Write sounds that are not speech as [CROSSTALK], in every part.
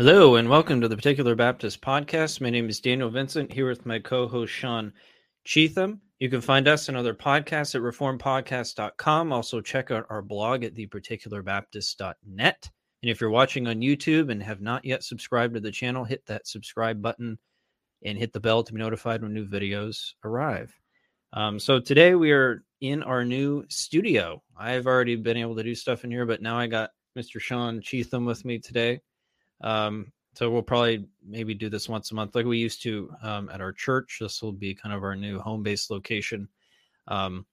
Hello and welcome to the Particular Baptist Podcast. My name is Daniel Vincent here with my co-host Sean Cheetham. You can find us and other podcasts at reformpodcast.com. Also check out our blog at theparticularbaptist.net. And if you're watching on YouTube and have not yet subscribed to the channel, hit that subscribe button and hit the bell to be notified when new videos arrive. Um, so today we are in our new studio. I've already been able to do stuff in here, but now I got Mr. Sean Cheetham with me today. Um, so we'll probably maybe do this once a month like we used to um, at our church. This will be kind of our new home base location. Um,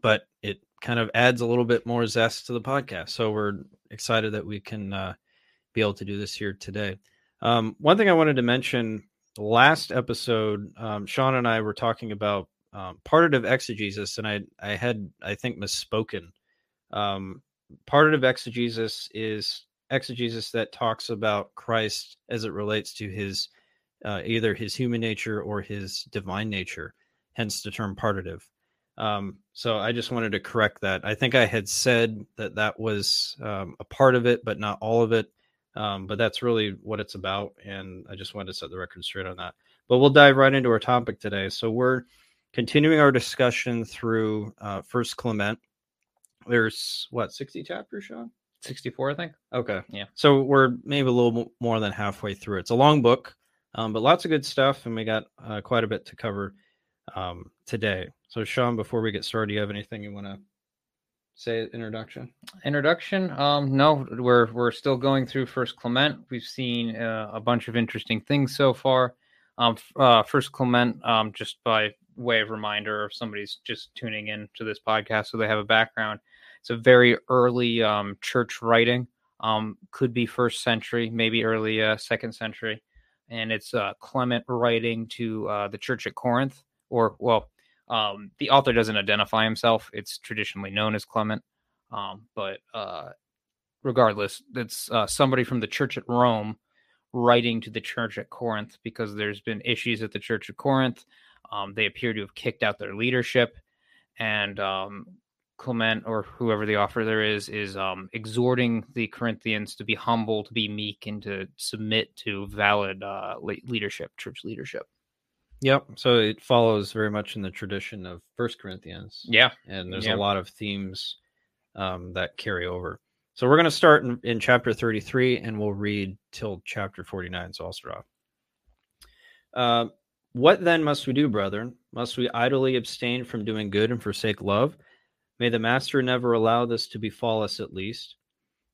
but it kind of adds a little bit more zest to the podcast. So we're excited that we can uh, be able to do this here today. Um, one thing I wanted to mention last episode, um, Sean and I were talking about um, partitive exegesis, and I, I had, I think, misspoken. Um, partitive exegesis is exegesis that talks about Christ as it relates to his uh, either his human nature or his divine nature, hence the term partitive. Um, so I just wanted to correct that. I think I had said that that was um, a part of it, but not all of it. Um, but that's really what it's about, and I just wanted to set the record straight on that. But we'll dive right into our topic today. So we're continuing our discussion through uh, First Clement. There's what sixty chapters, Sean? 64, I think. Okay. Yeah. So we're maybe a little more than halfway through. It's a long book, um, but lots of good stuff, and we got uh, quite a bit to cover um, today. So, Sean, before we get started, do you have anything you want to say? Introduction. Introduction. Um, no, we're we're still going through First Clement. We've seen uh, a bunch of interesting things so far. Um, uh, First Clement, um, just by way of reminder, if somebody's just tuning in to this podcast, so they have a background. It's a very early um, church writing. Um, could be first century, maybe early uh, second century, and it's uh, Clement writing to uh, the church at Corinth. Or well, um, the author doesn't identify himself. It's traditionally known as Clement, um, but uh, regardless, it's uh, somebody from the church at Rome writing to the church at Corinth because there's been issues at the church at Corinth. Um, they appear to have kicked out their leadership, and um, Clement or whoever the author there is is um, exhorting the Corinthians to be humble, to be meek, and to submit to valid uh, leadership, church leadership. Yep. So it follows very much in the tradition of First Corinthians. Yeah, and there's yeah. a lot of themes um, that carry over. So we're going to start in, in chapter 33, and we'll read till chapter 49. So I'll start off. Uh, what then must we do, brethren? Must we idly abstain from doing good and forsake love? May the Master never allow this to befall us at least,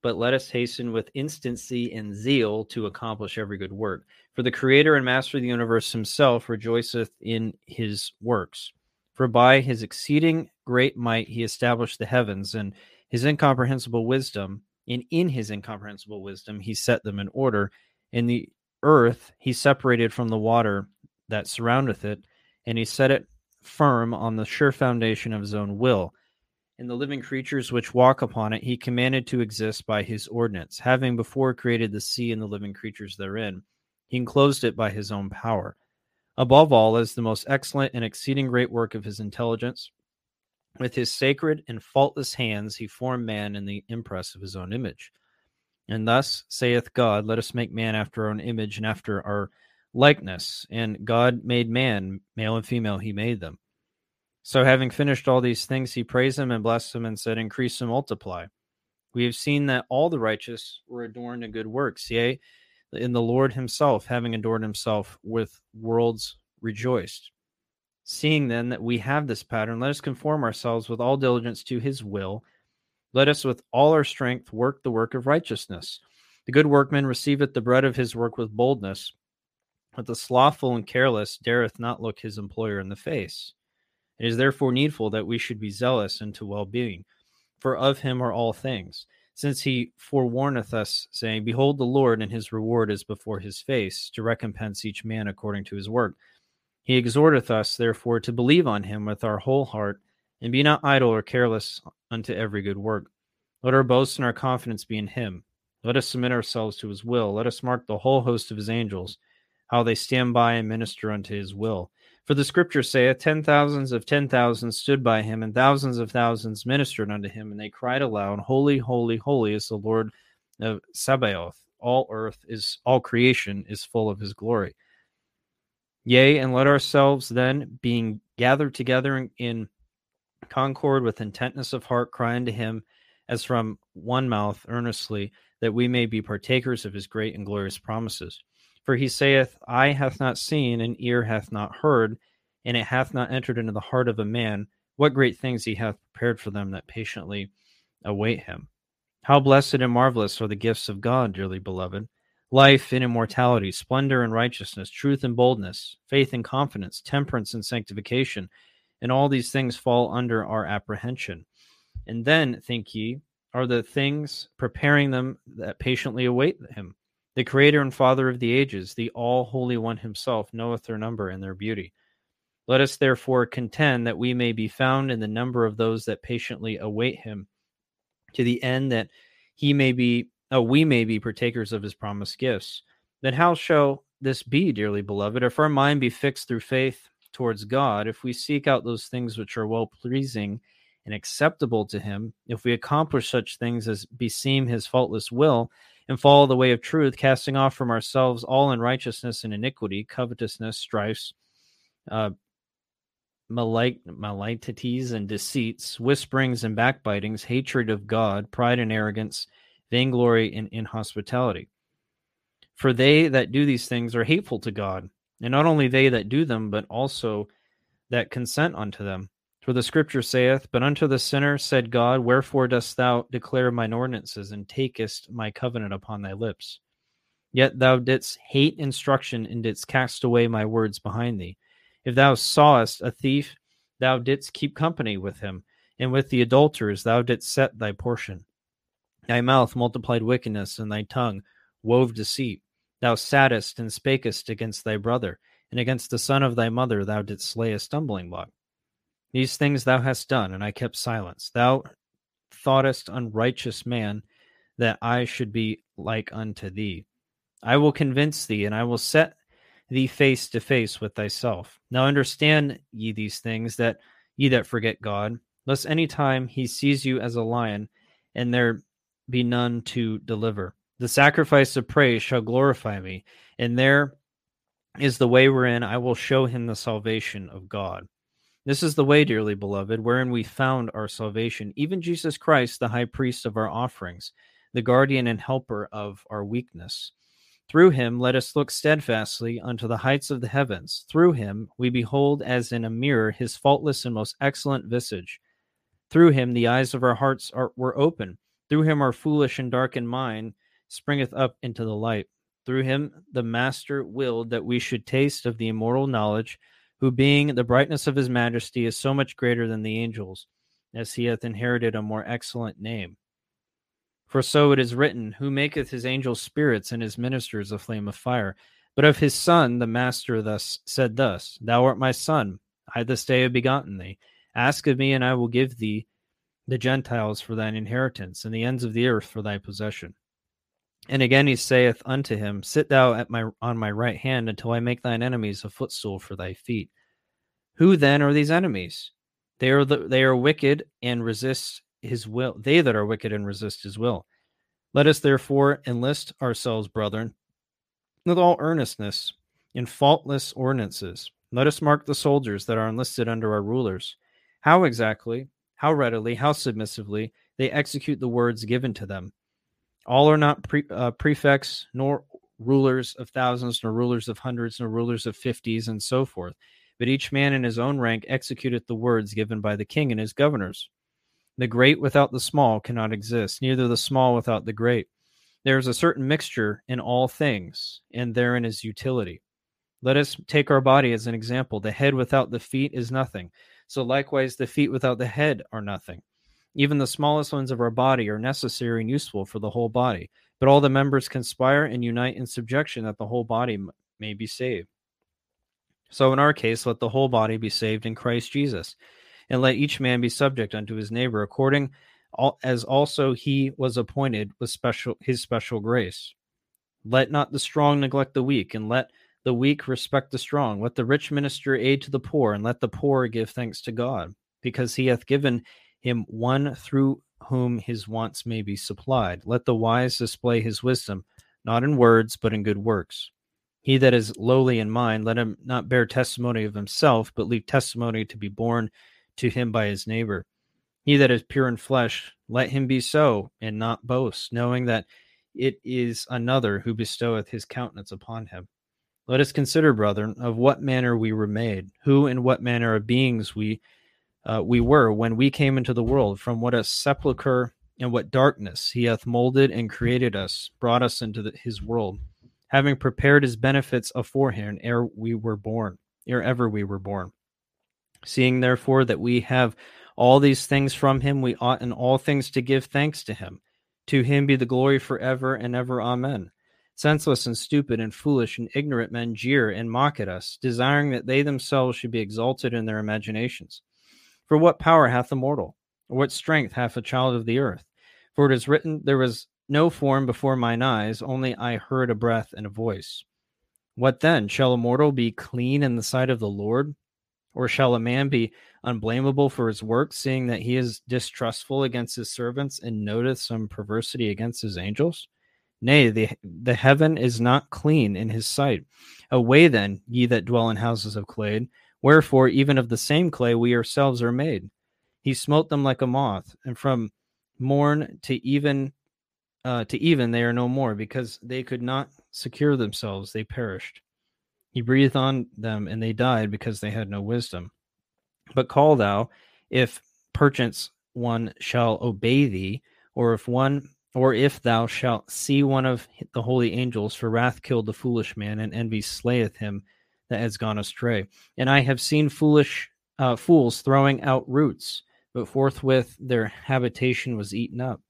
but let us hasten with instancy and zeal to accomplish every good work. For the Creator and Master of the universe himself rejoiceth in his works. For by his exceeding great might he established the heavens, and his incomprehensible wisdom, and in his incomprehensible wisdom he set them in order. In the earth he separated from the water that surroundeth it, and he set it firm on the sure foundation of his own will and the living creatures which walk upon it he commanded to exist by his ordinance, having before created the sea and the living creatures therein. He enclosed it by his own power. Above all, as the most excellent and exceeding great work of his intelligence, with his sacred and faultless hands he formed man in the impress of his own image. And thus saith God, Let us make man after our own image and after our likeness. And God made man, male and female, he made them. So, having finished all these things, he praised him and blessed him and said, Increase and multiply. We have seen that all the righteous were adorned in good works, yea, in the Lord himself, having adorned himself with worlds, rejoiced. Seeing then that we have this pattern, let us conform ourselves with all diligence to his will. Let us with all our strength work the work of righteousness. The good workman receiveth the bread of his work with boldness, but the slothful and careless dareth not look his employer in the face. It is therefore needful that we should be zealous unto well being, for of him are all things. Since he forewarneth us, saying, Behold, the Lord and his reward is before his face, to recompense each man according to his work. He exhorteth us, therefore, to believe on him with our whole heart, and be not idle or careless unto every good work. Let our boast and our confidence be in him. Let us submit ourselves to his will. Let us mark the whole host of his angels, how they stand by and minister unto his will. For the scripture saith, Ten thousands of ten thousands stood by him, and thousands of thousands ministered unto him, and they cried aloud, Holy, holy, holy is the Lord of Sabaoth. all earth is all creation is full of his glory. Yea, and let ourselves then, being gathered together in, in concord with intentness of heart, cry unto him as from one mouth earnestly, that we may be partakers of his great and glorious promises. For he saith, Eye hath not seen, and ear hath not heard, and it hath not entered into the heart of a man what great things he hath prepared for them that patiently await him. How blessed and marvelous are the gifts of God, dearly beloved! Life and immortality, splendor and righteousness, truth and boldness, faith and confidence, temperance and sanctification, and all these things fall under our apprehension. And then, think ye, are the things preparing them that patiently await him. The Creator and Father of the ages, the all holy one himself, knoweth their number and their beauty. Let us therefore contend that we may be found in the number of those that patiently await him, to the end that he may be, oh, we may be partakers of his promised gifts. Then how shall this be, dearly beloved, if our mind be fixed through faith towards God, if we seek out those things which are well pleasing and acceptable to him, if we accomplish such things as beseem his faultless will, and follow the way of truth, casting off from ourselves all unrighteousness and iniquity, covetousness, strifes, uh, malicities and deceits, whisperings and backbitings, hatred of God, pride and arrogance, vainglory and inhospitality. For they that do these things are hateful to God, and not only they that do them, but also that consent unto them. For the scripture saith, But unto the sinner said God, Wherefore dost thou declare mine ordinances, and takest my covenant upon thy lips? Yet thou didst hate instruction, and didst cast away my words behind thee. If thou sawest a thief, thou didst keep company with him, and with the adulterers thou didst set thy portion. Thy mouth multiplied wickedness, and thy tongue wove deceit. Thou sattest and spakest against thy brother, and against the son of thy mother thou didst slay a stumbling block. These things thou hast done, and I kept silence. Thou thoughtest, unrighteous man, that I should be like unto thee. I will convince thee, and I will set thee face to face with thyself. Now understand ye these things, that ye that forget God, lest any time he sees you as a lion, and there be none to deliver. The sacrifice of praise shall glorify me, and there is the way wherein I will show him the salvation of God. This is the way, dearly beloved, wherein we found our salvation, even Jesus Christ, the high priest of our offerings, the guardian and helper of our weakness. Through him let us look steadfastly unto the heights of the heavens. Through him we behold as in a mirror his faultless and most excellent visage. Through him the eyes of our hearts are, were open. Through him our foolish and darkened mind springeth up into the light. Through him the Master willed that we should taste of the immortal knowledge who being the brightness of his majesty is so much greater than the angels, as he hath inherited a more excellent name. For so it is written, Who maketh his angels spirits and his ministers a flame of fire. But of his Son, the Master thus said thus, Thou art my Son, I this day have begotten thee. Ask of me, and I will give thee the Gentiles for thine inheritance, and the ends of the earth for thy possession. And again he saith unto him, Sit thou at my on my right hand until I make thine enemies a footstool for thy feet. Who then are these enemies? They are the, they are wicked and resist his will. They that are wicked and resist his will. Let us therefore enlist ourselves, brethren, with all earnestness in faultless ordinances. Let us mark the soldiers that are enlisted under our rulers. How exactly, how readily, how submissively they execute the words given to them all are not pre, uh, prefects, nor rulers of thousands, nor rulers of hundreds, nor rulers of fifties, and so forth. But each man in his own rank executeth the words given by the king and his governors. The great without the small cannot exist, neither the small without the great. There is a certain mixture in all things, and therein is utility. Let us take our body as an example. The head without the feet is nothing. So likewise, the feet without the head are nothing. Even the smallest ones of our body are necessary and useful for the whole body, but all the members conspire and unite in subjection that the whole body may be saved. So in our case, let the whole body be saved in Christ Jesus, and let each man be subject unto his neighbor according as also he was appointed with special his special grace. Let not the strong neglect the weak, and let the weak respect the strong. Let the rich minister aid to the poor, and let the poor give thanks to God, because he hath given him one through whom his wants may be supplied. Let the wise display his wisdom, not in words, but in good works. He that is lowly in mind, let him not bear testimony of himself, but leave testimony to be borne to him by his neighbor. He that is pure in flesh, let him be so, and not boast, knowing that it is another who bestoweth his countenance upon him. Let us consider, brethren, of what manner we were made, who and what manner of beings we uh, we were when we came into the world, from what a sepulchre and what darkness he hath molded and created us, brought us into the, his world, having prepared his benefits aforehand ere we were born, ere ever we were born. Seeing therefore that we have all these things from him, we ought in all things to give thanks to him. To him be the glory forever and ever. Amen. Senseless and stupid and foolish and ignorant men jeer and mock at us, desiring that they themselves should be exalted in their imaginations. For what power hath a mortal? Or what strength hath a child of the earth? For it is written, There was no form before mine eyes, only I heard a breath and a voice. What then? Shall a mortal be clean in the sight of the Lord? Or shall a man be unblameable for his work, seeing that he is distrustful against his servants and noteth some perversity against his angels? Nay, the, the heaven is not clean in his sight. Away then, ye that dwell in houses of clay, wherefore even of the same clay we ourselves are made. He smote them like a moth, and from morn to even uh, to even they are no more, because they could not secure themselves; they perished. He breathed on them, and they died because they had no wisdom. But call thou, if perchance one shall obey thee, or if one or if thou shalt see one of the holy angels, for wrath killed the foolish man, and envy slayeth him that has gone astray. And I have seen foolish uh, fools throwing out roots, but forthwith their habitation was eaten up.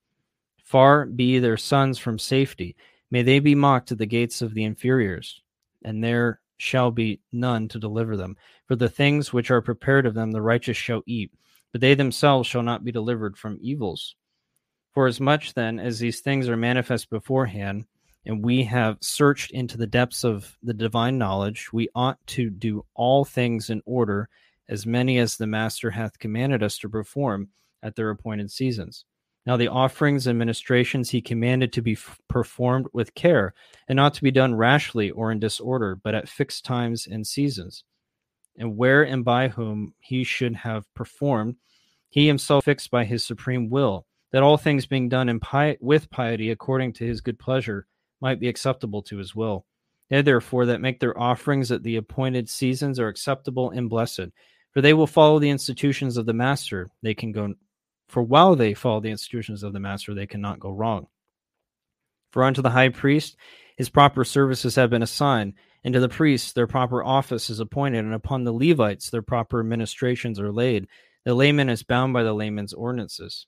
Far be their sons from safety. May they be mocked at the gates of the inferiors, and there shall be none to deliver them. For the things which are prepared of them the righteous shall eat, but they themselves shall not be delivered from evils. For as much then as these things are manifest beforehand, and we have searched into the depths of the divine knowledge, we ought to do all things in order, as many as the Master hath commanded us to perform at their appointed seasons. Now, the offerings and ministrations he commanded to be f- performed with care, and not to be done rashly or in disorder, but at fixed times and seasons. And where and by whom he should have performed, he himself fixed by his supreme will, that all things being done in pi- with piety according to his good pleasure might be acceptable to his will. They therefore that make their offerings at the appointed seasons are acceptable and blessed, for they will follow the institutions of the master. They can go for while they follow the institutions of the master, they cannot go wrong. For unto the high priest his proper services have been assigned, and to the priests their proper office is appointed, and upon the Levites their proper administrations are laid. The layman is bound by the layman's ordinances.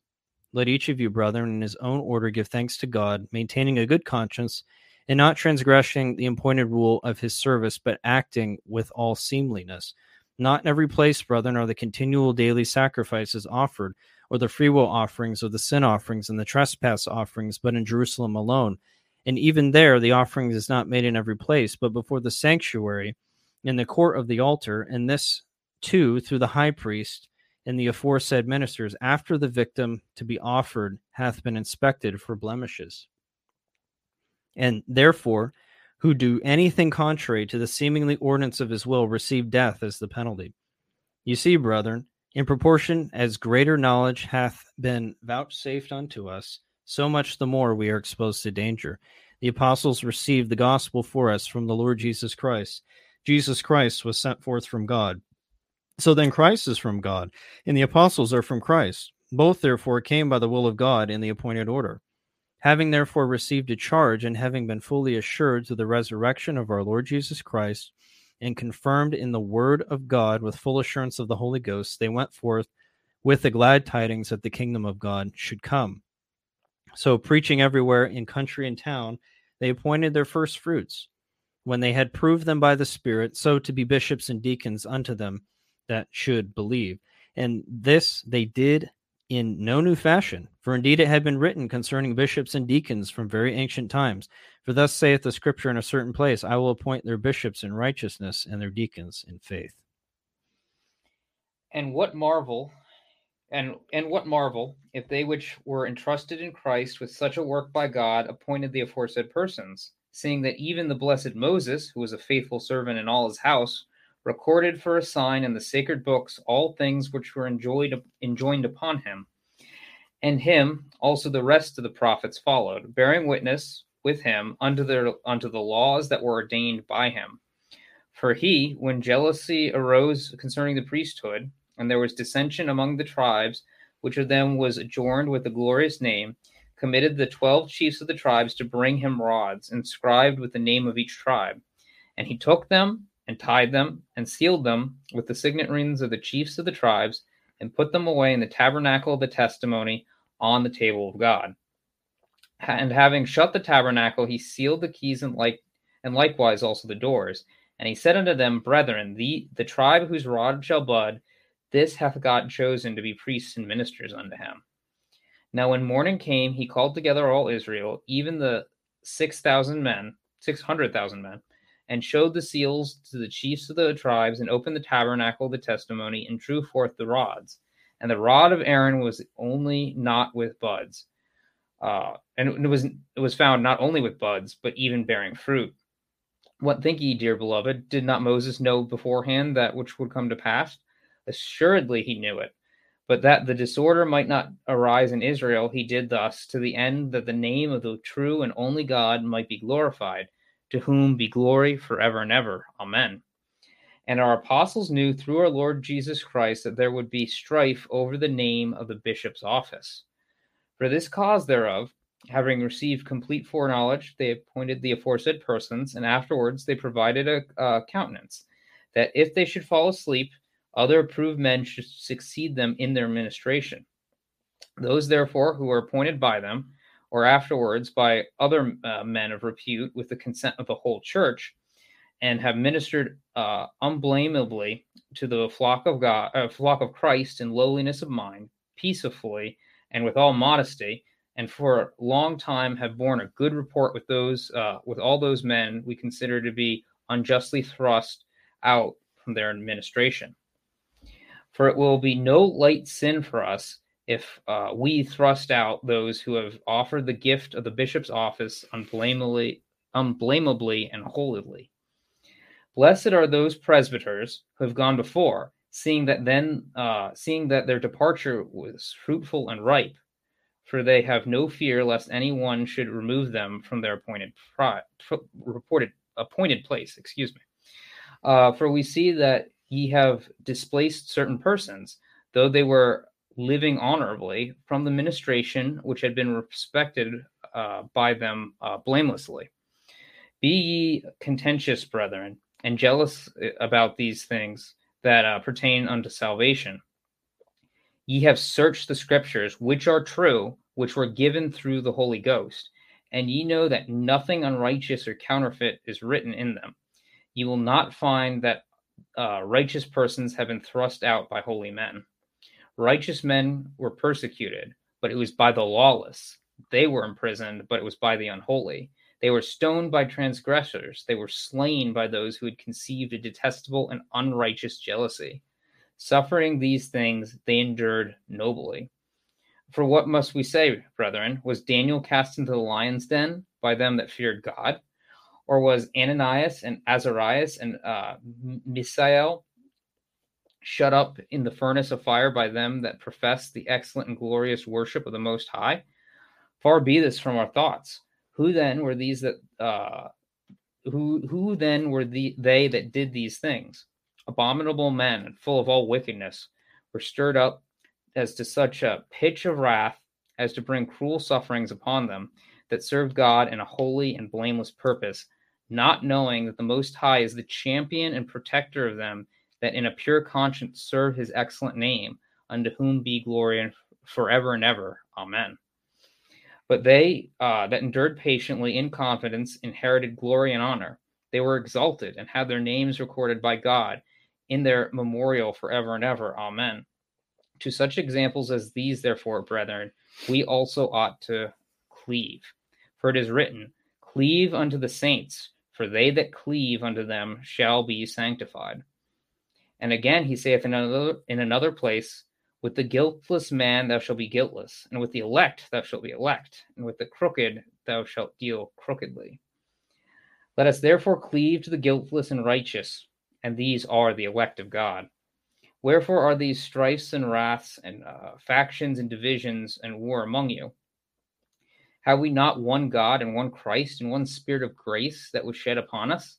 Let each of you, brethren, in his own order give thanks to God, maintaining a good conscience, and not transgressing the appointed rule of his service, but acting with all seemliness. Not in every place, brethren, are the continual daily sacrifices offered or the freewill offerings, or the sin offerings, and the trespass offerings, but in Jerusalem alone. And even there, the offering is not made in every place, but before the sanctuary, in the court of the altar, and this too through the high priest and the aforesaid ministers, after the victim to be offered hath been inspected for blemishes. And therefore, who do anything contrary to the seemingly ordinance of his will receive death as the penalty. You see, brethren, in proportion as greater knowledge hath been vouchsafed unto us, so much the more we are exposed to danger. The apostles received the gospel for us from the Lord Jesus Christ. Jesus Christ was sent forth from God. So then Christ is from God, and the apostles are from Christ. Both therefore came by the will of God in the appointed order. Having therefore received a charge, and having been fully assured through the resurrection of our Lord Jesus Christ, and confirmed in the word of God with full assurance of the Holy Ghost, they went forth with the glad tidings that the kingdom of God should come. So, preaching everywhere in country and town, they appointed their first fruits, when they had proved them by the Spirit, so to be bishops and deacons unto them that should believe. And this they did in no new fashion, for indeed it had been written concerning bishops and deacons from very ancient times. For thus saith the scripture in a certain place, I will appoint their bishops in righteousness and their deacons in faith. And what marvel and and what marvel if they which were entrusted in Christ with such a work by God appointed the aforesaid persons, seeing that even the blessed Moses, who was a faithful servant in all his house, recorded for a sign in the sacred books all things which were enjoyed, enjoined upon him. And him also the rest of the prophets followed, bearing witness with him unto the unto the laws that were ordained by him. For he, when jealousy arose concerning the priesthood, and there was dissension among the tribes, which of them was adorned with the glorious name, committed the twelve chiefs of the tribes to bring him rods inscribed with the name of each tribe. And he took them and tied them and sealed them with the signet rings of the chiefs of the tribes and put them away in the tabernacle of the testimony on the table of God. And having shut the tabernacle, he sealed the keys and like and likewise also the doors. And he said unto them, Brethren, the the tribe whose rod shall bud, this hath God chosen to be priests and ministers unto him. Now when morning came, he called together all Israel, even the six thousand men, six hundred thousand men, and showed the seals to the chiefs of the tribes, and opened the tabernacle of the testimony, and drew forth the rods. And the rod of Aaron was only not with buds, uh, and it was it was found not only with buds, but even bearing fruit. What think ye, dear beloved? Did not Moses know beforehand that which would come to pass? Assuredly he knew it. But that the disorder might not arise in Israel, he did thus, to the end that the name of the true and only God might be glorified, to whom be glory forever and ever. Amen. And our apostles knew through our Lord Jesus Christ that there would be strife over the name of the bishop's office. For this cause thereof, having received complete foreknowledge, they appointed the aforesaid persons, and afterwards they provided a, a countenance, that if they should fall asleep, other approved men should succeed them in their ministration. Those, therefore, who were appointed by them, or afterwards by other uh, men of repute with the consent of the whole church, and have ministered uh, unblameably to the flock of God, uh, flock of Christ in lowliness of mind, peacefully, and with all modesty, and for a long time have borne a good report with those, uh, with all those men we consider to be unjustly thrust out from their administration. For it will be no light sin for us if uh, we thrust out those who have offered the gift of the bishop's office unblameably, unblameably and holily. Blessed are those presbyters who have gone before, seeing that then, uh, seeing that their departure was fruitful and ripe, for they have no fear lest any one should remove them from their appointed pri- reported appointed place. Excuse me. Uh, for we see that ye have displaced certain persons, though they were living honorably from the ministration which had been respected uh, by them uh, blamelessly. Be ye contentious, brethren, and jealous uh, about these things that uh, pertain unto salvation. Ye have searched the scriptures, which are true, which were given through the Holy Ghost, and ye know that nothing unrighteous or counterfeit is written in them. Ye will not find that uh, righteous persons have been thrust out by holy men. Righteous men were persecuted, but it was by the lawless. They were imprisoned, but it was by the unholy. They were stoned by transgressors. They were slain by those who had conceived a detestable and unrighteous jealousy. Suffering these things, they endured nobly. For what must we say, brethren? Was Daniel cast into the lion's den by them that feared God? or was Ananias and Azarias and uh, Misael shut up in the furnace of fire by them that profess the excellent and glorious worship of the Most High? Far be this from our thoughts. Who then were these that uh, who who then were the they that did these things? Abominable men and full of all wickedness were stirred up as to such a pitch of wrath as to bring cruel sufferings upon them that served God in a holy and blameless purpose not knowing that the Most High is the champion and protector of them, that in a pure conscience serve his excellent name, unto whom be glory forever and ever. Amen. But they uh, that endured patiently in confidence inherited glory and honor. They were exalted and had their names recorded by God in their memorial forever and ever. Amen. To such examples as these, therefore, brethren, we also ought to cleave. For it is written, Cleave unto the saints for they that cleave unto them shall be sanctified. And again he saith in another in another place, with the guiltless man thou shalt be guiltless, and with the elect thou shalt be elect, and with the crooked thou shalt deal crookedly. Let us therefore cleave to the guiltless and righteous, and these are the elect of God. Wherefore are these strifes and wraths and uh, factions and divisions and war among you? Have we not one God and one Christ and one Spirit of grace that was shed upon us?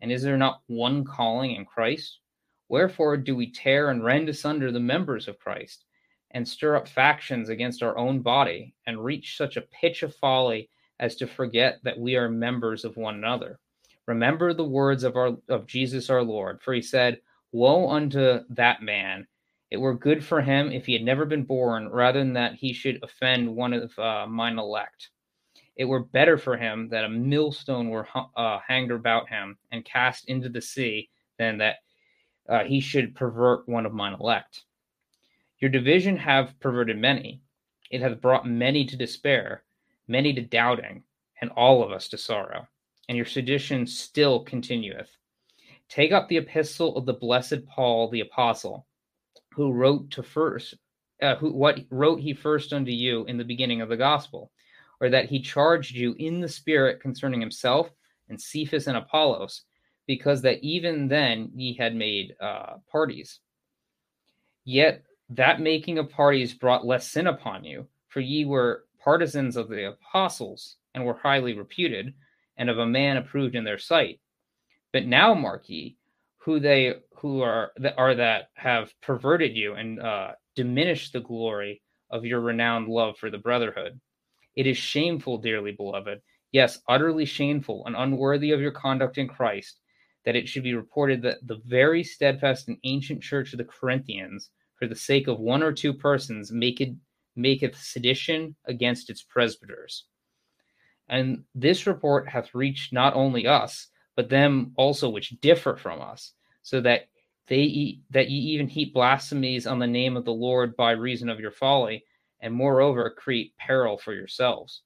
And is there not one calling in Christ? Wherefore do we tear and rend asunder the members of Christ, and stir up factions against our own body, and reach such a pitch of folly as to forget that we are members of one another? Remember the words of our of Jesus our Lord, for he said, Woe unto that man! It were good for him if he had never been born, rather than that he should offend one of uh, mine elect. It were better for him that a millstone were uh, hanged about him and cast into the sea than that uh, he should pervert one of mine elect. Your division have perverted many. It hath brought many to despair, many to doubting, and all of us to sorrow. And your sedition still continueth. Take up the epistle of the blessed Paul the apostle, who wrote to first, uh, who what wrote he first unto you in the beginning of the gospel, or that he charged you in the spirit concerning himself and Cephas and Apollos, because that even then ye had made uh, parties. Yet that making of parties brought less sin upon you, for ye were partisans of the apostles and were highly reputed, and of a man approved in their sight. But now, mark ye, who they who are that are that have perverted you and uh, diminished the glory of your renowned love for the brotherhood. It is shameful, dearly beloved, yes, utterly shameful and unworthy of your conduct in Christ, that it should be reported that the very steadfast and ancient church of the Corinthians, for the sake of one or two persons, maketh maketh sedition against its presbyters. And this report hath reached not only us, but them also which differ from us, so that they eat, that ye even heap blasphemies on the name of the Lord by reason of your folly, and moreover create peril for yourselves.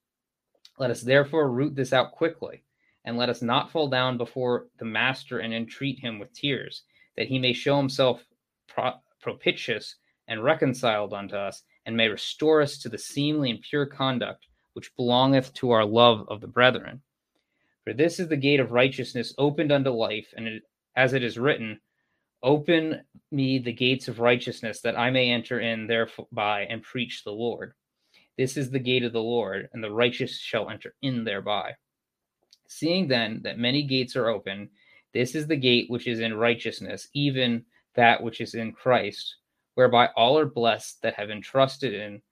Let us therefore root this out quickly, and let us not fall down before the Master and entreat him with tears, that he may show himself pro- propitious and reconciled unto us, and may restore us to the seemly and pure conduct which belongeth to our love of the brethren. For this is the gate of righteousness opened unto life, and it, as it is written, Open me the gates of righteousness, that I may enter in thereby and preach the Lord. This is the gate of the Lord, and the righteous shall enter in thereby. Seeing then that many gates are open, this is the gate which is in righteousness, even that which is in Christ, whereby all are blessed that have entrusted in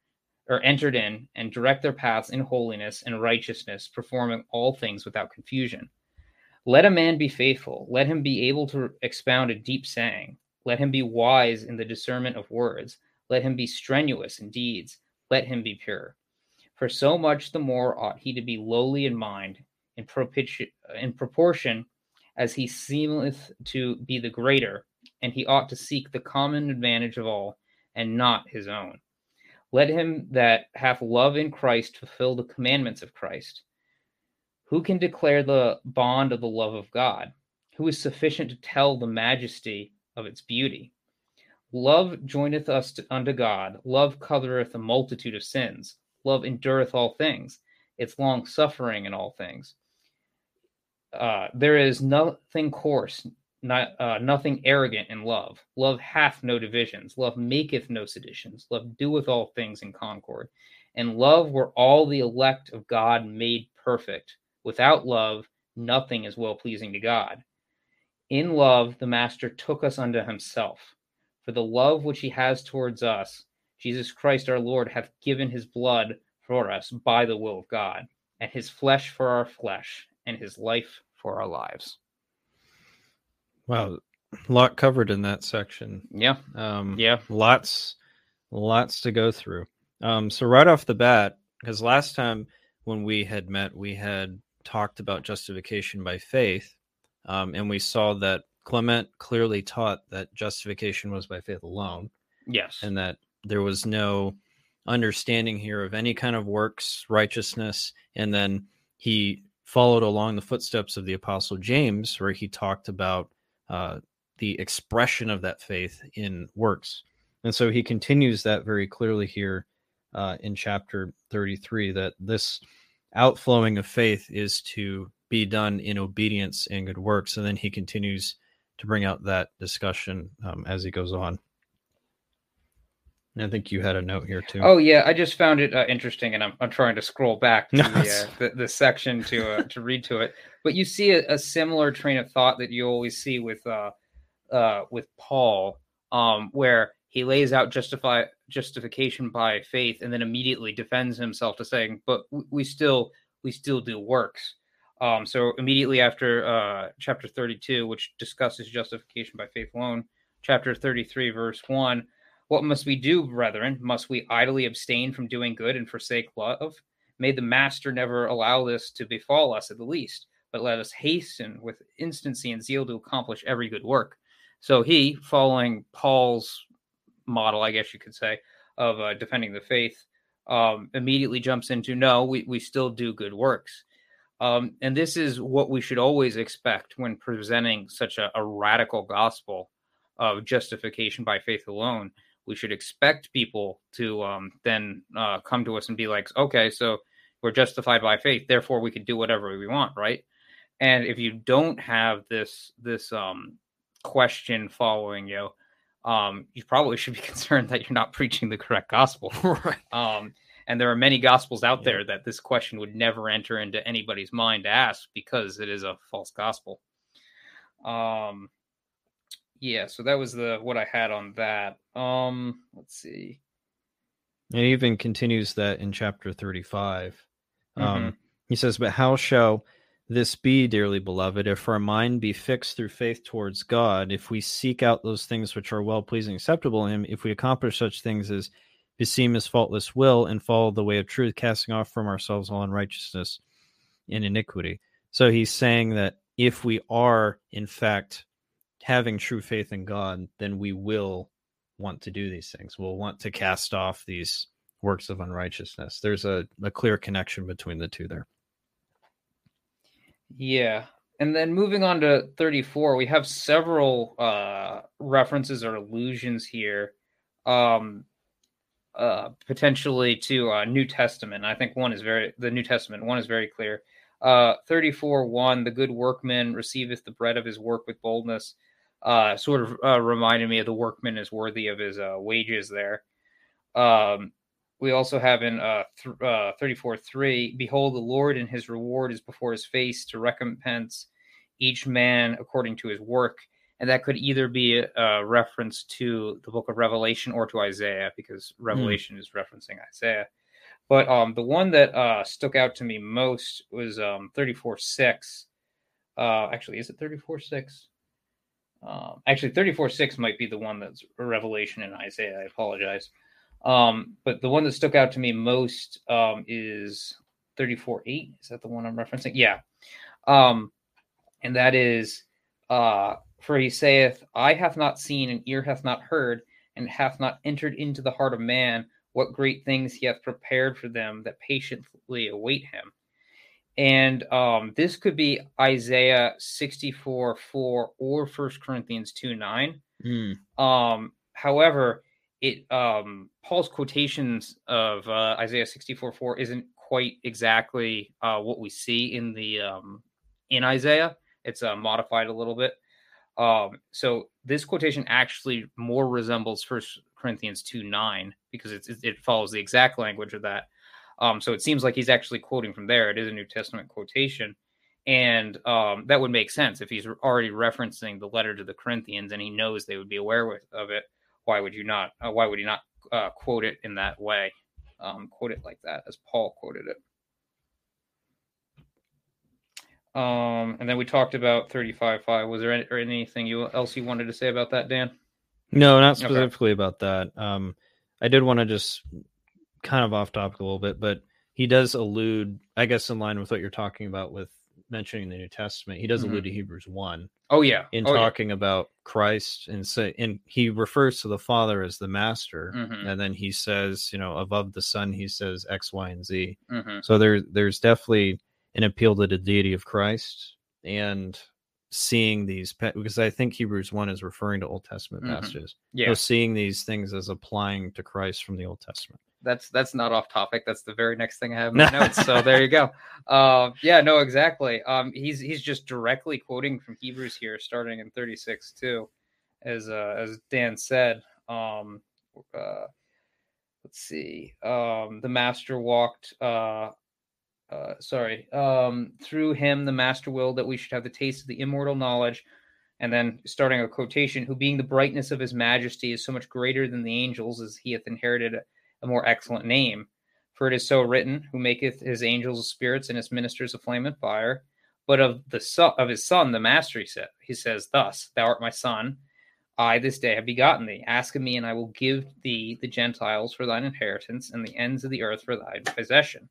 or entered in and direct their paths in holiness and righteousness, performing all things without confusion. Let a man be faithful, let him be able to expound a deep saying, let him be wise in the discernment of words, let him be strenuous in deeds, let him be pure. For so much the more ought he to be lowly in mind, in, in proportion as he seemeth to be the greater, and he ought to seek the common advantage of all, and not his own. Let him that hath love in Christ fulfill the commandments of Christ. Who can declare the bond of the love of God? Who is sufficient to tell the majesty of its beauty? Love joineth us to, unto God. Love covereth a multitude of sins. Love endureth all things. It's long suffering in all things. Uh, there is nothing coarse, not uh, nothing arrogant in love. Love hath no divisions. Love maketh no seditions. Love doeth all things in concord. And love were all the elect of God made perfect. Without love, nothing is well pleasing to God. In love, the Master took us unto himself. For the love which he has towards us, Jesus Christ our Lord hath given his blood for us by the will of God, and his flesh for our flesh, and his life for our lives. Wow, a lot covered in that section. Yeah. Um, Yeah. lots, lots to go through. Um, so right off the bat, because last time when we had met, we had talked about justification by faith, um, and we saw that Clement clearly taught that justification was by faith alone, Yes. and that there was no understanding here of any kind of works righteousness. And then he followed along the footsteps of the Apostle James, where he talked about uh, the expression of that faith in works. And so he continues that very clearly here uh, in chapter 33 that this outflowing of faith is to be done in obedience and good works. And then he continues to bring out that discussion um, as he goes on. I think you had a note here too. Oh yeah, I just found it uh, interesting, and I'm, I'm trying to scroll back to No, the, uh, [LAUGHS] the the section to uh, to read to it. But you see a, a similar train of thought that you always see with uh, uh, with Paul, um, where he lays out justify justification by faith, and then immediately defends himself to saying, "But we still we still do works." Um, so immediately after uh, chapter 32, which discusses justification by faith alone, chapter 33, verse 1 What must we do, brethren? Must we idly abstain from doing good and forsake love? May the Master never allow this to befall us at the least, but let us hasten with instancy and zeal to accomplish every good work. So he, following Paul's model, I guess you could say, of uh, defending the faith, um, immediately jumps into no, we, we still do good works. Um, and this is what we should always expect when presenting such a, a radical gospel of justification by faith alone. We should expect people to um, then uh, come to us and be like, okay, so we're justified by faith, therefore we can do whatever we want, right? And if you don't have this this um, question following you, um, you probably should be [LAUGHS] concerned that you're not preaching the correct gospel. [LAUGHS] right. Um, and there are many gospels out Yeah. there that this question would never enter into anybody's mind to ask because it is a false gospel. Um, yeah, so that was the what I had on that. Um, let's see. And he even continues that in chapter 35. Mm-hmm. Um, he says, But how shall this be, dearly beloved, if our mind be fixed through faith towards God, if we seek out those things which are well pleasing, acceptable in Him, if we accomplish such things as beseem His faultless will, and follow the way of truth, casting off from ourselves all unrighteousness and iniquity. So he's saying that if we are, in fact, having true faith in God, then we will want to do these things. We'll want to cast off these works of unrighteousness. There's a, a clear connection between the two there. Yeah. And then moving on to 34, we have several uh, references or allusions here, um, uh, potentially to uh, New Testament. I think one is very, the New Testament, one is very clear. Uh, 34 1, the good workman receiveth the bread of his work with boldness, uh, sort of uh, reminded me of the workman is worthy of his uh, wages there. Um, we also have in uh, th- uh, 34 3 Behold, the Lord and his reward is before his face to recompense each man according to his work. And that could either be a, a reference to the book of Revelation or to Isaiah, because Revelation is referencing Isaiah. But um, the one that uh, stuck out to me most was um, 34 6. Uh, actually, is it 34 6? Um, actually, 34 6 might be the one that's a Revelation in Isaiah. I apologize. Um, but the one that stuck out to me most um, is 34 8. Is that the one I'm referencing? Yeah. Um, and that is, uh, for he saith, I have not seen, and ear hath not heard, and hath not entered into the heart of man what great things he hath prepared for them that patiently await him. And um, this could be Isaiah 64 4 or 1 Corinthians 2 9. Um, however, it um, Paul's quotations of uh, Isaiah 64 4 isn't quite exactly uh, what we see in the um, in Isaiah. It's uh, modified a little bit. Um, so this quotation actually more resembles First Corinthians 2 9 because it's, it follows the exact language of that. Um, so it seems like he's actually quoting from there. It is a New Testament quotation. And um, that would make sense if he's already referencing the letter to the Corinthians and he knows they would be aware with, of it. Why would you not? Uh, why would he not uh, quote it in that way? Um, quote it like that as Paul quoted it. Um, and then we talked about 35.5. Was there any, or anything you else you wanted to say about that, Dan? No, not Okay. specifically about that. Um, I did want to just kind of off topic a little bit, but he does allude, I guess, in line with what you're talking about with mentioning the New Testament. He does Mhm. allude to Hebrews one Oh yeah, in oh, yeah. talking about Christ, and say, and he refers to the Father as the Master, Mhm. and then he says, you know, above the Son, he says X, Y, and Z. Mhm. So there, there's definitely an appeal to the deity of Christ and seeing these because I think Hebrews one is referring to Old Testament Mhm. passages. yeah, So seeing these things as applying to Christ from the Old Testament. That's that's not off topic. That's the very next thing I have in my [LAUGHS] notes. So there you go. Uh, yeah, no, exactly. Um, he's he's just directly quoting from Hebrews here, starting in 36 too, as uh, as Dan said. Um, uh, let's see. Um, the master walked. Uh, uh, sorry. Um, through him, the master willed that we should have the taste of the immortal knowledge and then starting a quotation, who being the brightness of his majesty is so much greater than the angels as he hath inherited a, more excellent name. For it is so written, who maketh his angels spirits and his ministers a flame and fire. But of the son of his son, the master, he said, he says, Thus, thou art my son, I this day have begotten thee. Ask of me, and I will give thee the Gentiles for thine inheritance, and the ends of the earth for thy possession.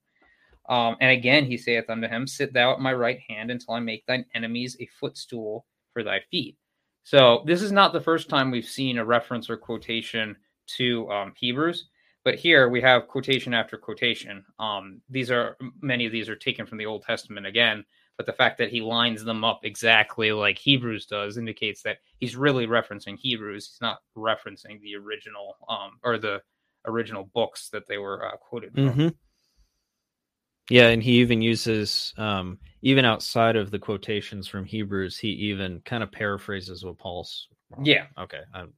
Um, and again he saith unto him, Sit thou at my right hand until I make thine enemies a footstool for thy feet. So this is not the first time we've seen a reference or quotation to um, Hebrews, but here we have quotation after quotation. Um, these are many of these are taken from the Old Testament again, but the fact that he lines them up exactly like Hebrews does indicates that he's really referencing Hebrews. He's not referencing the original um, or the original books that they were uh, quoted from. Mm-hmm. Yeah, and he even uses um, even outside of the quotations from Hebrews, he even kind of paraphrases what Paul's. Yeah. Okay. I'm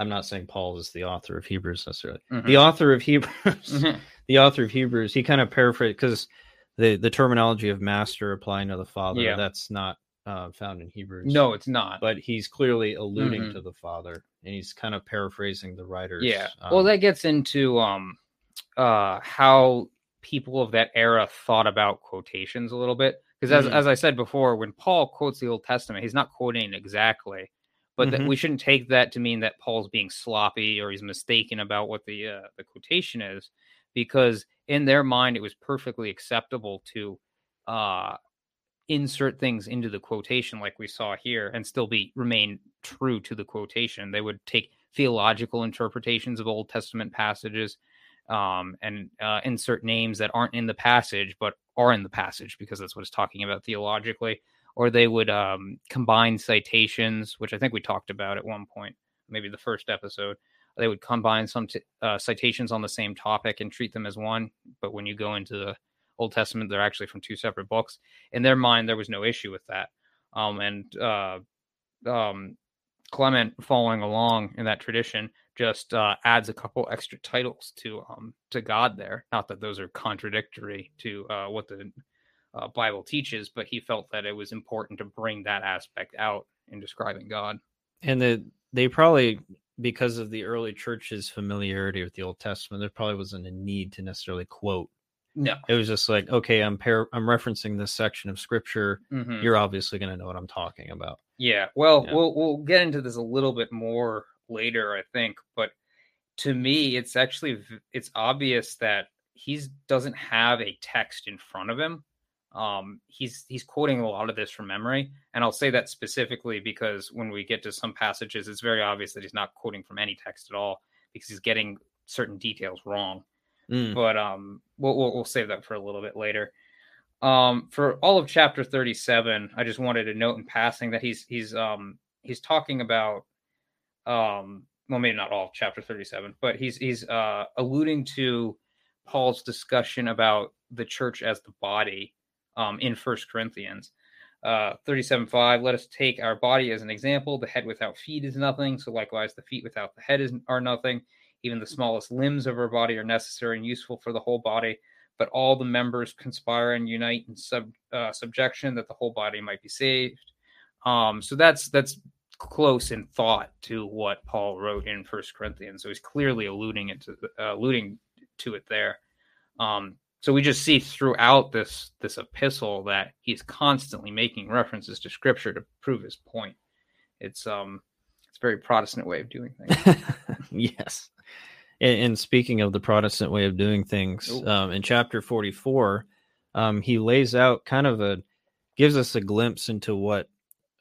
I'm not saying Paul is the author of Hebrews necessarily. Mhm. The author of Hebrews, [LAUGHS] Mhm. the author of Hebrews, he kind of paraphrased because the the terminology of master applying to the father Yeah. that's not uh, found in Hebrews. No, it's not. but he's clearly alluding Mhm. to the father, and he's kind of paraphrasing the writers. Yeah. um, well, that gets into um uh how people of that era thought about quotations a little bit because as Mhm. as I said before, when Paul quotes the Old Testament, he's not quoting exactly, but that Mhm. we shouldn't take that to mean that Paul's being sloppy or he's mistaken about what the uh, the quotation is because in their mind it was perfectly acceptable to uh insert things into the quotation like we saw here and still be remain true to the quotation they would take theological interpretations of old testament passages um, and uh, insert names that aren't in the passage but are in the passage because that's what it's talking about theologically or they would um, combine citations which i think we talked about at one point maybe the first episode. They would combine some t- uh, citations on the same topic and treat them as one but when you go into the old testament they're actually from two separate books. In their mind there was no issue with that um, and uh, um, clement following along in that tradition just uh, adds a couple extra titles to um, to god there. Not that those are contradictory to uh, what the uh, bible teaches but he felt that it was important to bring that aspect out in describing god and that they probably because of the early church's familiarity with the Old Testament, there probably wasn't a need to necessarily quote. no It was just like, okay, I'm par- I'm referencing this section of scripture. Mhm. You're obviously going to know what I'm talking about. Yeah, well, Yeah. we'll we'll get into this a little bit more later, I think. But to me, it's actually it's obvious that he doesn't have a text in front of him. Um, he's he's quoting a lot of this from memory, and I'll say that specifically because when we get to some passages, it's very obvious that he's not quoting from any text at all because he's getting certain details wrong. Mm, but um we'll, we'll we'll save that for a little bit later. Um for all of chapter 37 i just wanted to note in passing that he's he's um he's talking about um well maybe not all of chapter 37 but he's he's uh alluding to paul's discussion about the church as the body um in first corinthians uh 37 5 let us take our body as an example the head without feet is nothing so likewise the feet without the head is are nothing even the smallest limbs of our body are necessary and useful for the whole body, but all the members conspire and unite in sub uh, subjection that the whole body might be saved. Um, so that's that's close in thought to what Paul wrote in First Corinthians. So he's clearly alluding it to uh, alluding to it there. Um, so we just see throughout this this epistle that he's constantly making references to Scripture to prove his point. It's um it's a very Protestant way of doing things. [LAUGHS] yes. And, and speaking of the Protestant way of doing things, um, in chapter 44, um, he lays out kind of a gives us a glimpse into what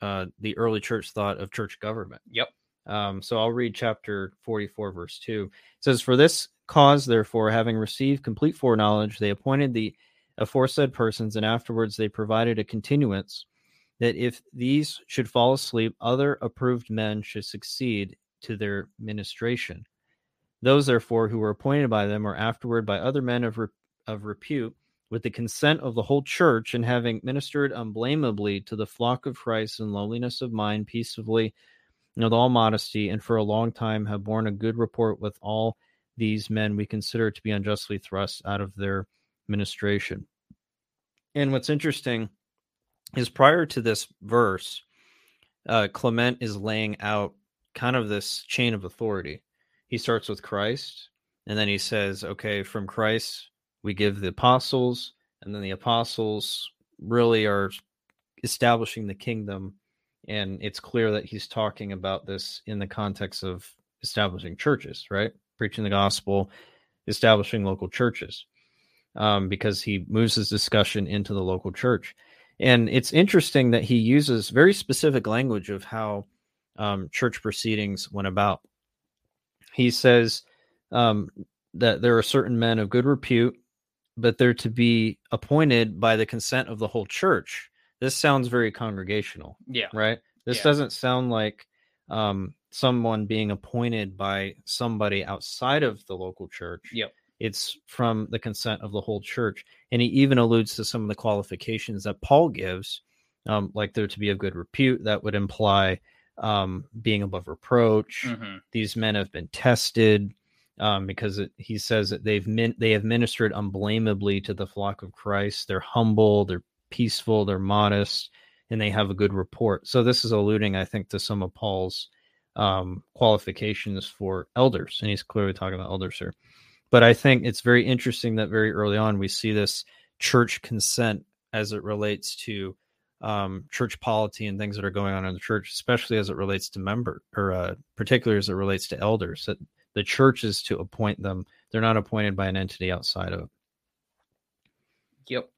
uh, the early church thought of church government. Yep. Um, so I'll read chapter 44, verse 2. It says, For this cause, therefore, having received complete foreknowledge, they appointed the aforesaid persons, and afterwards they provided a continuance that if these should fall asleep, other approved men should succeed to their ministration. Those, therefore, who were appointed by them or afterward by other men of, re- of repute, with the consent of the whole church, and having ministered unblameably to the flock of Christ in lowliness of mind, peaceably, with all modesty, and for a long time have borne a good report with all these men we consider to be unjustly thrust out of their ministration. And what's interesting is prior to this verse, uh, Clement is laying out kind of this chain of authority. He starts with Christ, and then he says, okay, from Christ, we give the apostles, and then the apostles really are establishing the kingdom. And it's clear that he's talking about this in the context of establishing churches, right? Preaching the gospel, establishing local churches, um, because he moves his discussion into the local church. And it's interesting that he uses very specific language of how um, church proceedings went about. He says um, that there are certain men of good repute, but they're to be appointed by the consent of the whole church. This sounds very congregational. Yeah. Right. This Yeah. doesn't sound like um, someone being appointed by somebody outside of the local church. Yep. It's from the consent of the whole church. And he even alludes to some of the qualifications that Paul gives, um, like they're to be of good repute. That would imply um, being above reproach. Mhm. These men have been tested um, because it, he says that they've min- they have ministered unblameably to the flock of Christ. They're humble, they're peaceful, they're modest, and they have a good report. So this is alluding, I think, to some of Paul's um, qualifications for elders, and he's clearly talking about elders here. But I think it's very interesting that very early on we see this church consent as it relates to um, church polity and things that are going on in the church, especially as it relates to member or uh, particularly as it relates to elders. That the church is to appoint them; they're not appointed by an entity outside of. Yep.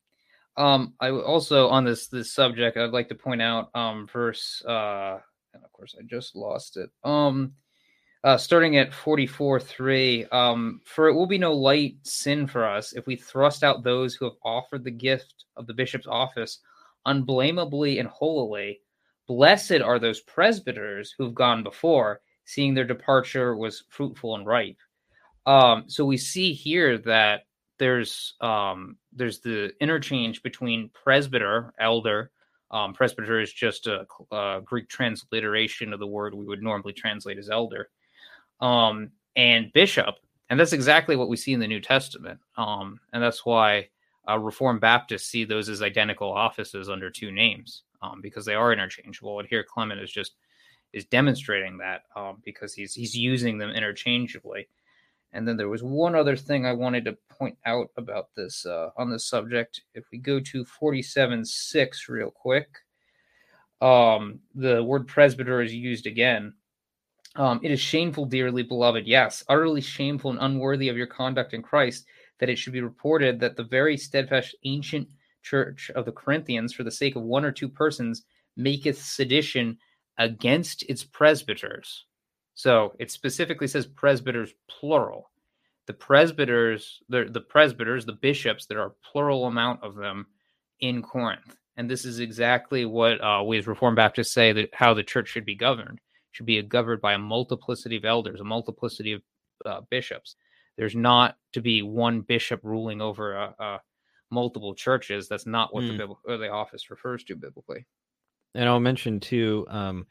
Um, I also on this this subject, I'd like to point out um verse uh and of course I just lost it. Um uh starting at 44 3, um, for it will be no light sin for us if we thrust out those who have offered the gift of the bishop's office unblameably and holily. Blessed are those presbyters who've gone before, seeing their departure was fruitful and ripe. Um, so we see here that there's um there's the interchange between presbyter elder um presbyter is just a, a greek transliteration of the word we would normally translate as elder um and bishop and that's exactly what we see in the new testament um and that's why uh, reformed baptists see those as identical offices under two names um because they are interchangeable and here clement is just is demonstrating that um because he's he's using them interchangeably and then there was one other thing I wanted to point out about this uh, on this subject. If we go to 47 6 real quick, um, the word presbyter is used again. Um, it is shameful, dearly beloved, yes, utterly shameful and unworthy of your conduct in Christ, that it should be reported that the very steadfast ancient church of the Corinthians, for the sake of one or two persons, maketh sedition against its presbyters. So it specifically says presbyters plural. The presbyters, the, the presbyters, the bishops, there are plural amount of them in Corinth. And this is exactly what uh, we as Reformed Baptists say that how the church should be governed. It should be governed by a multiplicity of elders, a multiplicity of uh, bishops. There's not to be one bishop ruling over uh, uh, multiple churches. That's not what the, Mm. Bibl- or the office refers to biblically. And I'll mention too, um,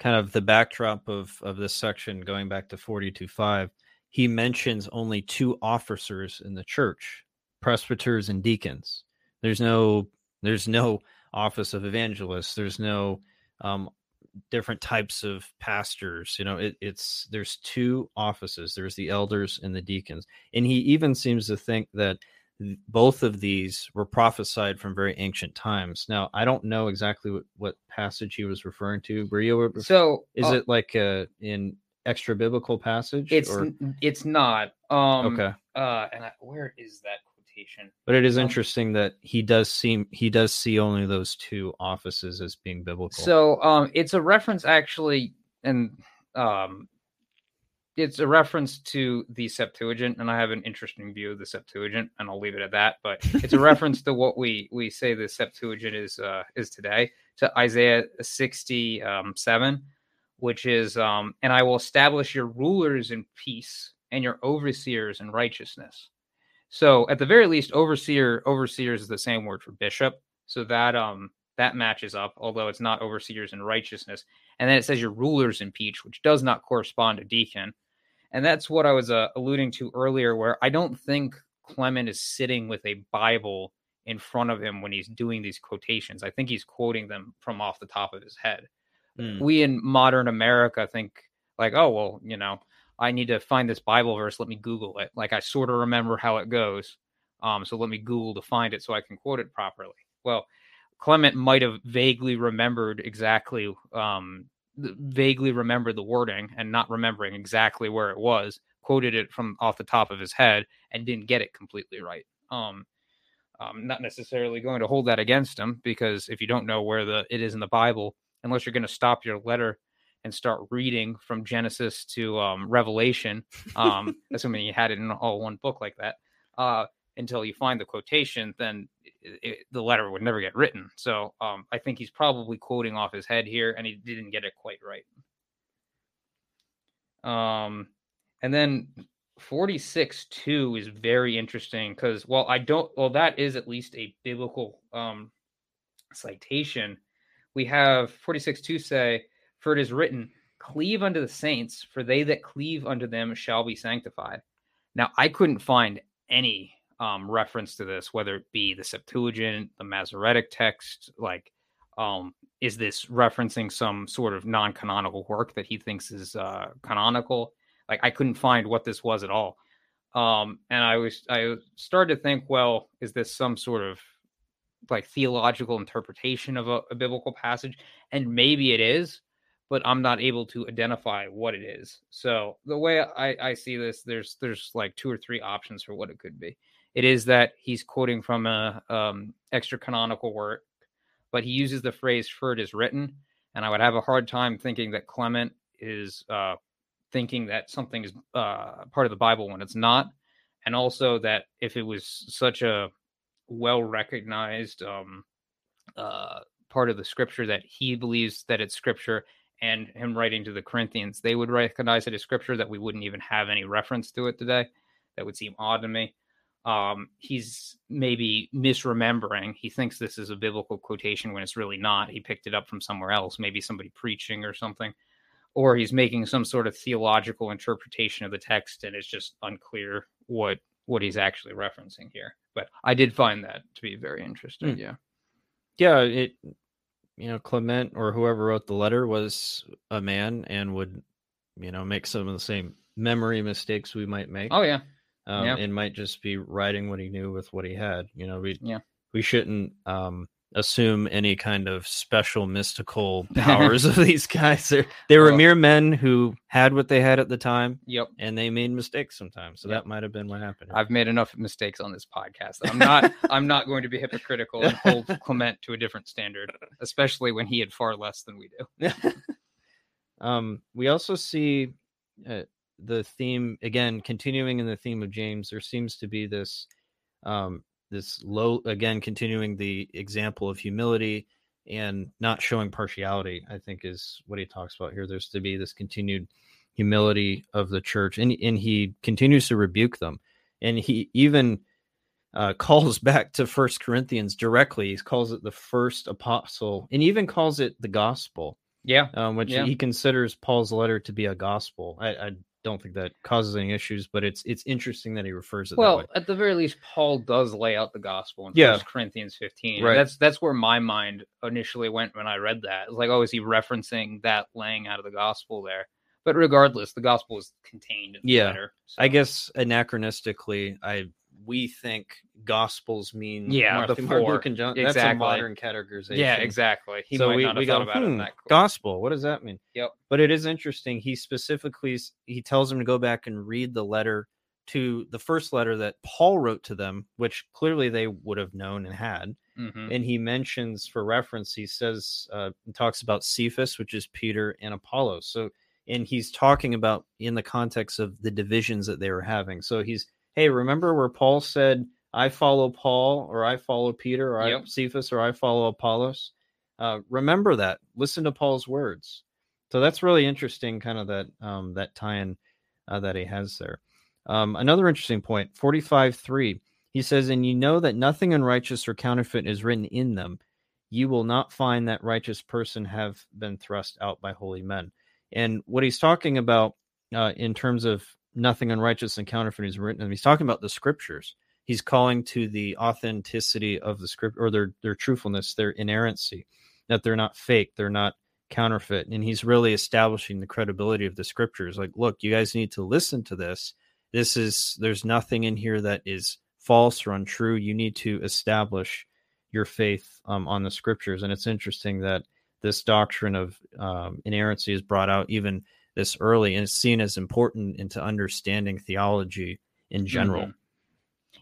kind of the backdrop of of this section, going back to forty two five. He mentions only two officers in the church, presbyters and deacons. There's no there's no office of evangelist. There's no um, different types of pastors. You know, it, it's there's two offices. There's the elders and the deacons, and he even seems to think that th- both of these were prophesied from very ancient times. Now, I don't know exactly what, what passage he was referring to. Were you? So Is uh, it like a in extra biblical passage? It's or, it's not. Um, okay, Uh, and I, where is that quotation? but it is um, interesting that he does seem he does see only those two offices as being biblical. So um, it's a reference actually, and um, it's a reference to the Septuagint, and I have an interesting view of the Septuagint, and I'll leave it at that. But it's a [LAUGHS] reference to what we we say the Septuagint is uh, is today to Isaiah sixty um, seven, which is um, and I will establish your rulers in peace and your overseers in righteousness. So at the very least, overseer overseers is the same word for bishop. So that um that matches up, although it's not overseers in righteousness. And then it says your rulers impeach, which does not correspond to deacon. And that's what I was uh, alluding to earlier, where I don't think Clement is sitting with a Bible in front of him when he's doing these quotations. I think he's quoting them from off the top of his head. Mm. We in modern America think like, oh well, you know, I need to find this Bible verse. Let me Google it. Like I sort of remember how it goes. Um, so let me Google to find it so I can quote it properly. Well, Clement might have vaguely remembered exactly, um, vaguely remembered the wording and not remembering exactly where it was. Quoted it from off the top of his head and didn't get it completely right. Um, I'm not necessarily going to hold that against him because if you don't know where the it is in the Bible, unless you're going to stop your letter and start reading from Genesis to um, Revelation, um, [LAUGHS] assuming you had it in all one book like that, uh, until you find the quotation, then it, the letter would never get written. So um, I think he's probably quoting off his head here, and he didn't get it quite right. Um, and then 46 2 is very interesting because, well, I don't, well, that is at least a biblical um, citation. We have 46 2 say, For it is written, Cleave unto the saints, for they that cleave unto them shall be sanctified. Now, I couldn't find any um, reference to this, whether it be the Septuagint, the Masoretic text, like, um, is this referencing some sort of non canonical work that he thinks is uh, canonical? Like, I couldn't find what this was at all. Um, and I was, I started to think, well, is this some sort of like theological interpretation of a, a biblical passage? And maybe it is, but I'm not able to identify what it is. So the way I, I see this, there's there's like two or three options for what it could be. It is that he's quoting from a um, extra canonical work, but he uses the phrase "for it is written," and I would have a hard time thinking that Clement is uh, thinking that something is uh, part of the Bible when it's not, and also that if it was such a well recognized um, uh, part of the Scripture that he believes that it's Scripture and him writing to the Corinthians, they would recognize it as scripture that we wouldn't even have any reference to it today. That would seem odd to me. Um, he's maybe misremembering. He thinks this is a biblical quotation when it's really not. He picked it up from somewhere else, maybe somebody preaching or something. Or he's making some sort of theological interpretation of the text and it's just unclear what what he's actually referencing here. But I did find that to be very interesting. Mm. Yeah. yeah it you know clement or whoever wrote the letter was a man and would you know make some of the same memory mistakes we might make Oh yeah. Um, yeah. and might just be writing what he knew with what he had you know we Yeah. we shouldn't um assume any kind of special mystical [LAUGHS] powers of these guys They're, they were Well- mere men who had what they had at the time Yep. and they made mistakes sometimes so Yep. that might have been what happened I've made enough mistakes on this podcast. I'm not [LAUGHS] I'm not going to be hypocritical and hold [LAUGHS] Clement to a different standard, especially when he had far less than we do. um, we also see uh, the theme again, continuing in the theme of James. There seems to be this, um, this low again, continuing the example of humility and not showing partiality. I think is what he talks about here. There's to be this continued humility of the church, and and he continues to rebuke them, and he even. Uh, [LAUGHS] calls back to First Corinthians directly. He calls it the first apostle, and even calls it the gospel Yeah. um, which Yeah. he considers Paul's letter to be a gospel. I, I don't think that causes any issues, but it's it's interesting that he refers it that Well, at the very least, Paul does lay out the gospel in Yeah. First Corinthians 15. Right. That's that's where my mind initially went when I read that. It's like, oh, is he referencing that laying out of the gospel there? But regardless, the gospel is contained in the Yeah. letter. I guess anachronistically, I we think gospels mean Yeah, the four. John. That's a modern categorization. Yeah, exactly. He so might we, not we have go about hmm, in that. gospel. What does that mean? Yep. But it is interesting. He specifically he tells him to go back and read the letter to the first letter that Paul wrote to them, which clearly they would have known and had. Mhm. and he mentions for reference he says uh talks about cephas which is peter and apollo so and he's talking about in the context of the divisions that they were having so he's hey remember where paul said i follow paul or i follow peter or i cephas or i follow apollos uh remember that listen to paul's words so that's really interesting kind of that um that tie-in uh, that he has there Um, another interesting point, 45 3. He says, And you know that nothing unrighteous or counterfeit is written in them. You will not find that righteous person have been thrust out by holy men. And what he's talking about uh, in terms of nothing unrighteous and counterfeit is written, and he's talking about the scriptures. He's calling to the authenticity of the script or their their truthfulness, their inerrancy, that they're not fake, they're not counterfeit. And he's really establishing the credibility of the scriptures. Like, look, you guys need to listen to this. This is there's nothing in here that is false or untrue. You need to establish your faith um, on the scriptures. And it's interesting that this doctrine of um, inerrancy is brought out even this early and it's seen as important into understanding theology in general. Mm-hmm.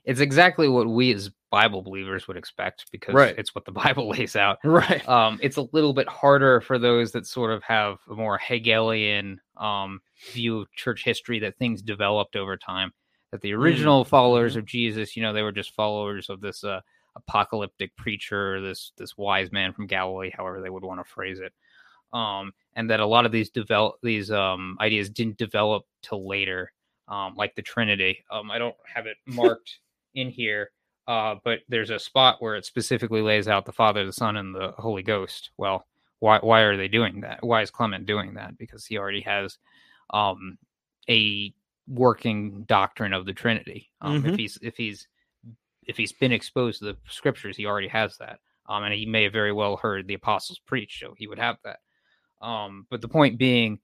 It's exactly what we as Bible believers would expect because right. it's what the [LAUGHS] Bible lays out. Right. Um, it's a little bit harder for those that sort of have a more Hegelian um, view of church history that things developed over time. That the original mm-hmm. followers of Jesus, you know, they were just followers of this uh, apocalyptic preacher, this this wise man from Galilee, however they would want to phrase it. Um, and that a lot of these develop these um, ideas didn't develop till later, um, like the Trinity. Um, I don't have it [LAUGHS] marked in here, uh, but there's a spot where it specifically lays out the Father, the Son, and the Holy Ghost. Well, why why are they doing that? Why is Clement doing that? Because he already has um, a working doctrine of the Trinity. Um, mm-hmm. If he's if he's if he's been exposed to the scriptures, he already has that. Um, and he may have very well heard the apostles preach, so he would have that. Um, but the point being,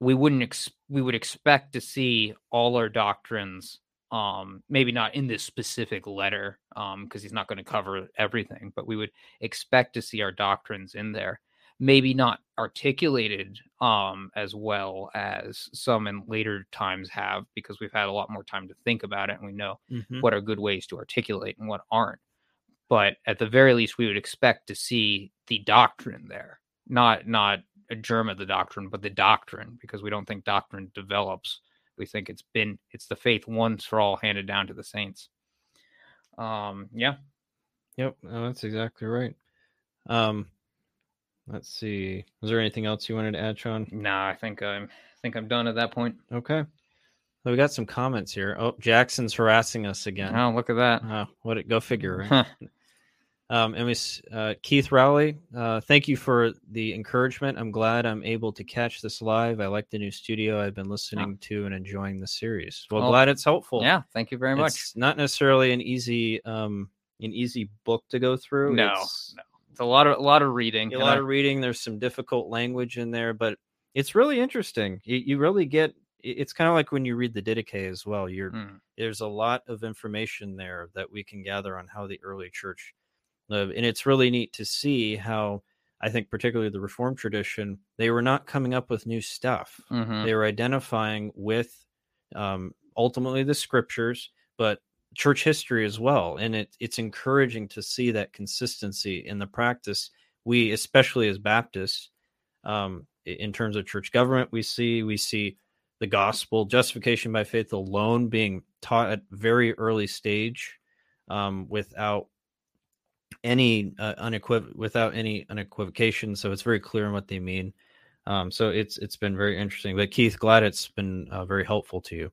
we wouldn't ex- we would expect to see all our doctrines, um, maybe not in this specific letter, because um, he's not going to cover everything, but we would expect to see our doctrines in there maybe not articulated um, as well as some in later times have because we've had a lot more time to think about it and we know mm-hmm. what are good ways to articulate and what aren't but at the very least we would expect to see the doctrine there not not a germ of the doctrine but the doctrine because we don't think doctrine develops we think it's been it's the faith once for all handed down to the saints um yeah yep no, that's exactly right um Let's see. Was there anything else you wanted to add, Sean? Nah, I think I'm I think I'm done at that point. Okay. Well, we got some comments here. Oh, Jackson's harassing us again. Oh, look at that. Uh, what it go figure, right? Um, and we uh, Keith Rowley, uh, thank you for the encouragement. I'm glad I'm able to catch this live. I like the new studio I've been listening oh. to and enjoying the series. Well, well, glad it's helpful. Yeah, thank you very much. It's not necessarily an easy um an easy book to go through. No, it's, no it's a lot of a lot of reading. A lot I... of reading. There's some difficult language in there, but it's really interesting. You, you really get. It's kind of like when you read the Didache as well. You're hmm. there's a lot of information there that we can gather on how the early church lived, and it's really neat to see how I think particularly the Reformed tradition they were not coming up with new stuff. Mm-hmm. They were identifying with um, ultimately the scriptures, but church history as well and it, it's encouraging to see that consistency in the practice we especially as baptists um, in terms of church government we see we see the gospel justification by faith alone being taught at very early stage um, without any uh, unequiv- without any unequivocation so it's very clear in what they mean um, so it's it's been very interesting but keith glad it's been uh, very helpful to you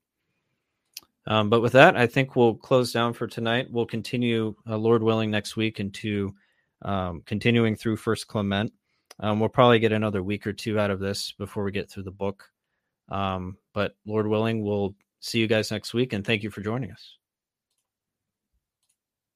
um, but with that, I think we'll close down for tonight. We'll continue, uh, Lord willing, next week into um, continuing through First Clement. Um, we'll probably get another week or two out of this before we get through the book. Um, but Lord willing, we'll see you guys next week, and thank you for joining us.